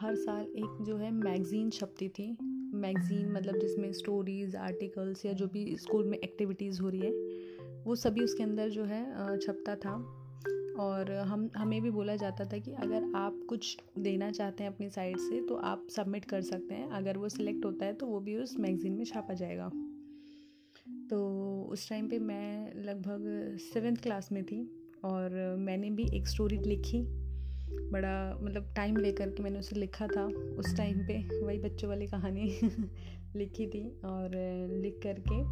हर साल एक जो है मैगज़ीन छपती थी। मैगज़ीन मतलब जिसमें स्टोरीज़, आर्टिकल्स या जो भी स्कूल में एक्टिविटीज़ हो रही है, वो सभी उसके अंदर जो है छपता था। और हम, हमें भी बोला जाता था कि अगर आप कुछ देना चाहते हैं अपनी साइड से तो आप सबमिट कर सकते हैं। अगर वो सिलेक्ट होता है तो वो भी उस मैगज़ीन में छापा जाएगा। तो उस टाइम पे मैं लगभग सेवेंथ क्लास में थी और मैंने भी एक स्टोरी लिखी। बड़ा मतलब टाइम लेकर के मैंने उसे लिखा था उस टाइम पे, वही बच्चों वाली कहानी लिखी थी और लिख करके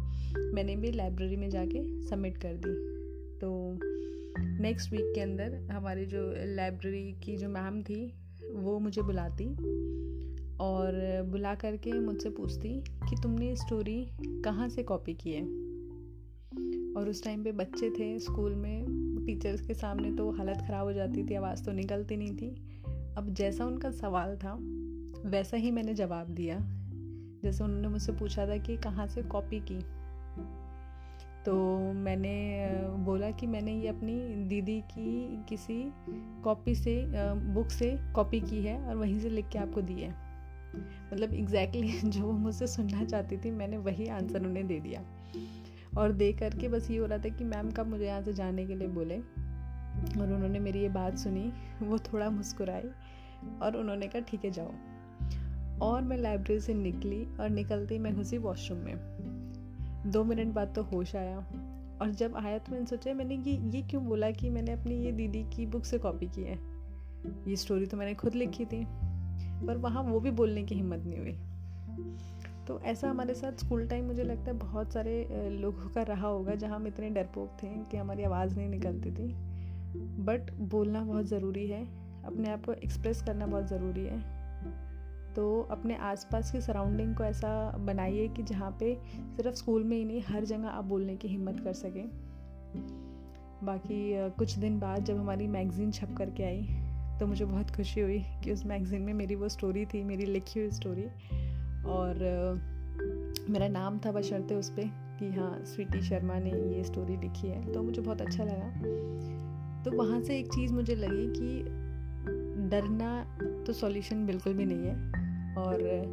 मैंने भी लाइब्रेरी में जाके सबमिट कर दी। तो नेक्स्ट वीक के अंदर हमारी जो लाइब्रेरी की जो मैम थी, वो मुझे बुलाती और बुला करके मुझसे पूछती कि तुमने स्टोरी कहाँ से कॉपी की है? और उस टाइम पे बच्चे थे स्कूल में टीचर्स के सामने तो हालत ख़राब हो जाती थी, आवाज़ तो निकलती नहीं थी। अब जैसा उनका सवाल था, वैसा ही मैंने जवाब दिया। जैसे उन्होंने मुझसे पूछा था कि कहाँ से कॉपी की? तो मैंने बोला कि मैंने ये अपनी दीदी की किसी कॉपी से बुक से कॉपी की है और वहीं से लिख के आपको दी है। मतलब एग्जैक्टली exactly जो वो मुझसे सुनना चाहती थी, मैंने वही आंसर उन्हें दे दिया। और दे करके बस ये हो रहा था कि मैम कब मुझे यहाँ से जाने के लिए बोले। और उन्होंने मेरी ये बात सुनी, वो थोड़ा मुस्कुराई और उन्होंने कहा, ठीक है, जाओ। और मैं लाइब्रेरी से निकली और निकलती मैं घुसी वॉशरूम में। दो मिनट बाद तो होश आया और जब आया तो मैंने सोचा, मैंने ये ये क्यों बोला कि मैंने अपनी ये दीदी की बुक से कॉपी की है? ये स्टोरी तो मैंने खुद लिखी थी, पर वहाँ वो भी बोलने की हिम्मत नहीं हुई। तो ऐसा हमारे साथ स्कूल टाइम मुझे लगता है बहुत सारे लोगों का रहा होगा जहाँ हम इतने डरपोक थे कि हमारी आवाज़ नहीं निकलती थी। बट बोलना बहुत ज़रूरी है, अपने आप को एक्सप्रेस करना बहुत ज़रूरी है। तो अपने आसपास की सराउंडिंग को ऐसा बनाइए कि जहाँ पे सिर्फ़ स्कूल में ही नहीं, हर जगह आप बोलने की हिम्मत कर सकें। बाकी कुछ दिन बाद जब हमारी मैगज़ीन छप करके आई तो मुझे बहुत खुशी हुई कि उस मैगज़ीन में मेरी वो स्टोरी थी, मेरी लिखी हुई स्टोरी और मेरा नाम था बशर्ते उस पर कि हाँ स्वीटी शर्मा ने ये स्टोरी लिखी है। तो मुझे बहुत अच्छा लगा। तो वहाँ से एक चीज़ मुझे लगी कि डरना तो सॉल्यूशन बिल्कुल भी नहीं है। और,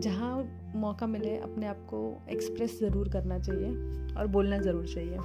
जहाँ मौका मिले, अपने आप को एक्सप्रेस ज़रूर करना चाहिए और बोलना ज़रूर चाहिए।